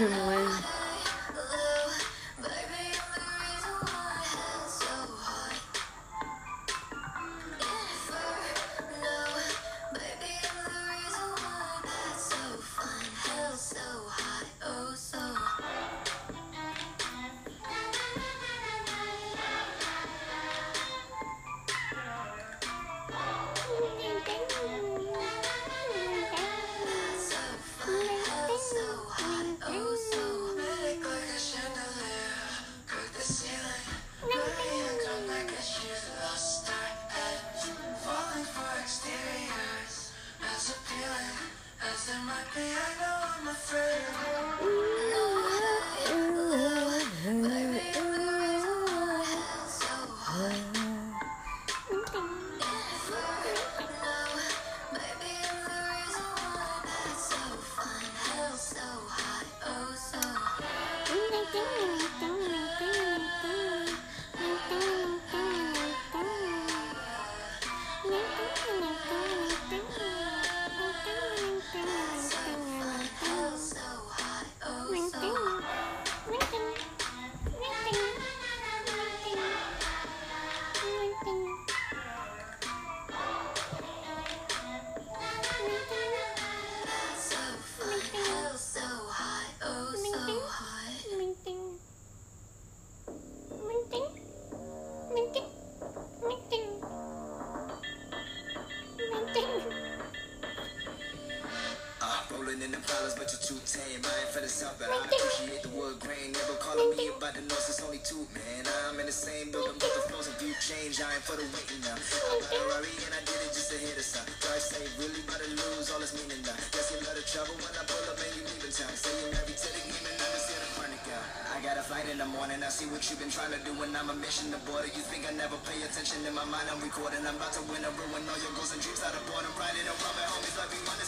我们。in the problems, but you're too tame. I ain't finna stop it. I appreciate the wood grain. Never call me about the noise, it's only two. Man, I'm in the same building, but the flows and view change. I ain't for the waiting now. I got a worry, and I did it just to hit a up. Drive safe, really about to lose all this meaning now. Guess you're love of trouble when I pull up and you leaving town. Say you're married to the game and never see the chronic out. I got a flight in the morning, I see what you've been trying to do when I'm a mission to border. You think I never pay attention in my mind, I'm recording. I'm about to win a ruin all your goals and dreams out of boredom. Riding around my homies like we want to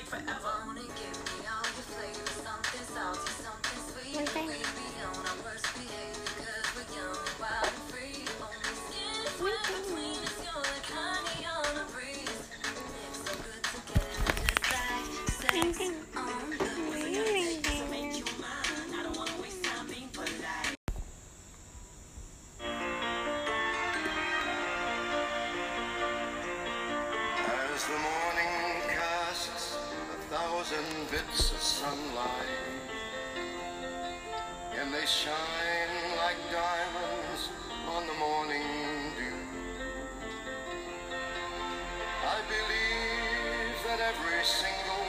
like forever. thousand bits of sunlight and they shine like diamonds on the morning dew. I believe that every single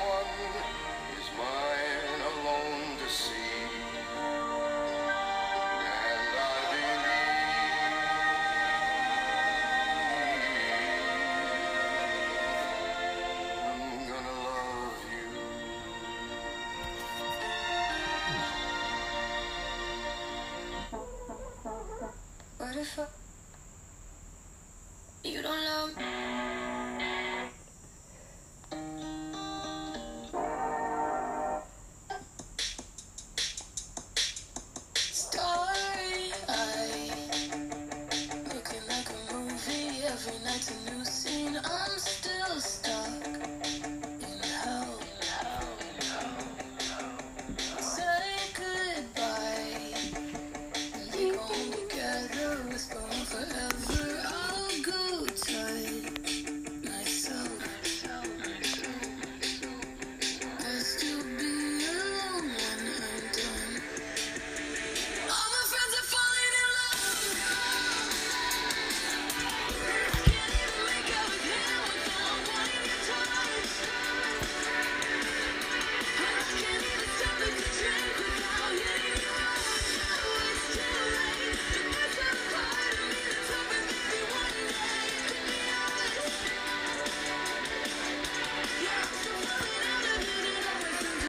说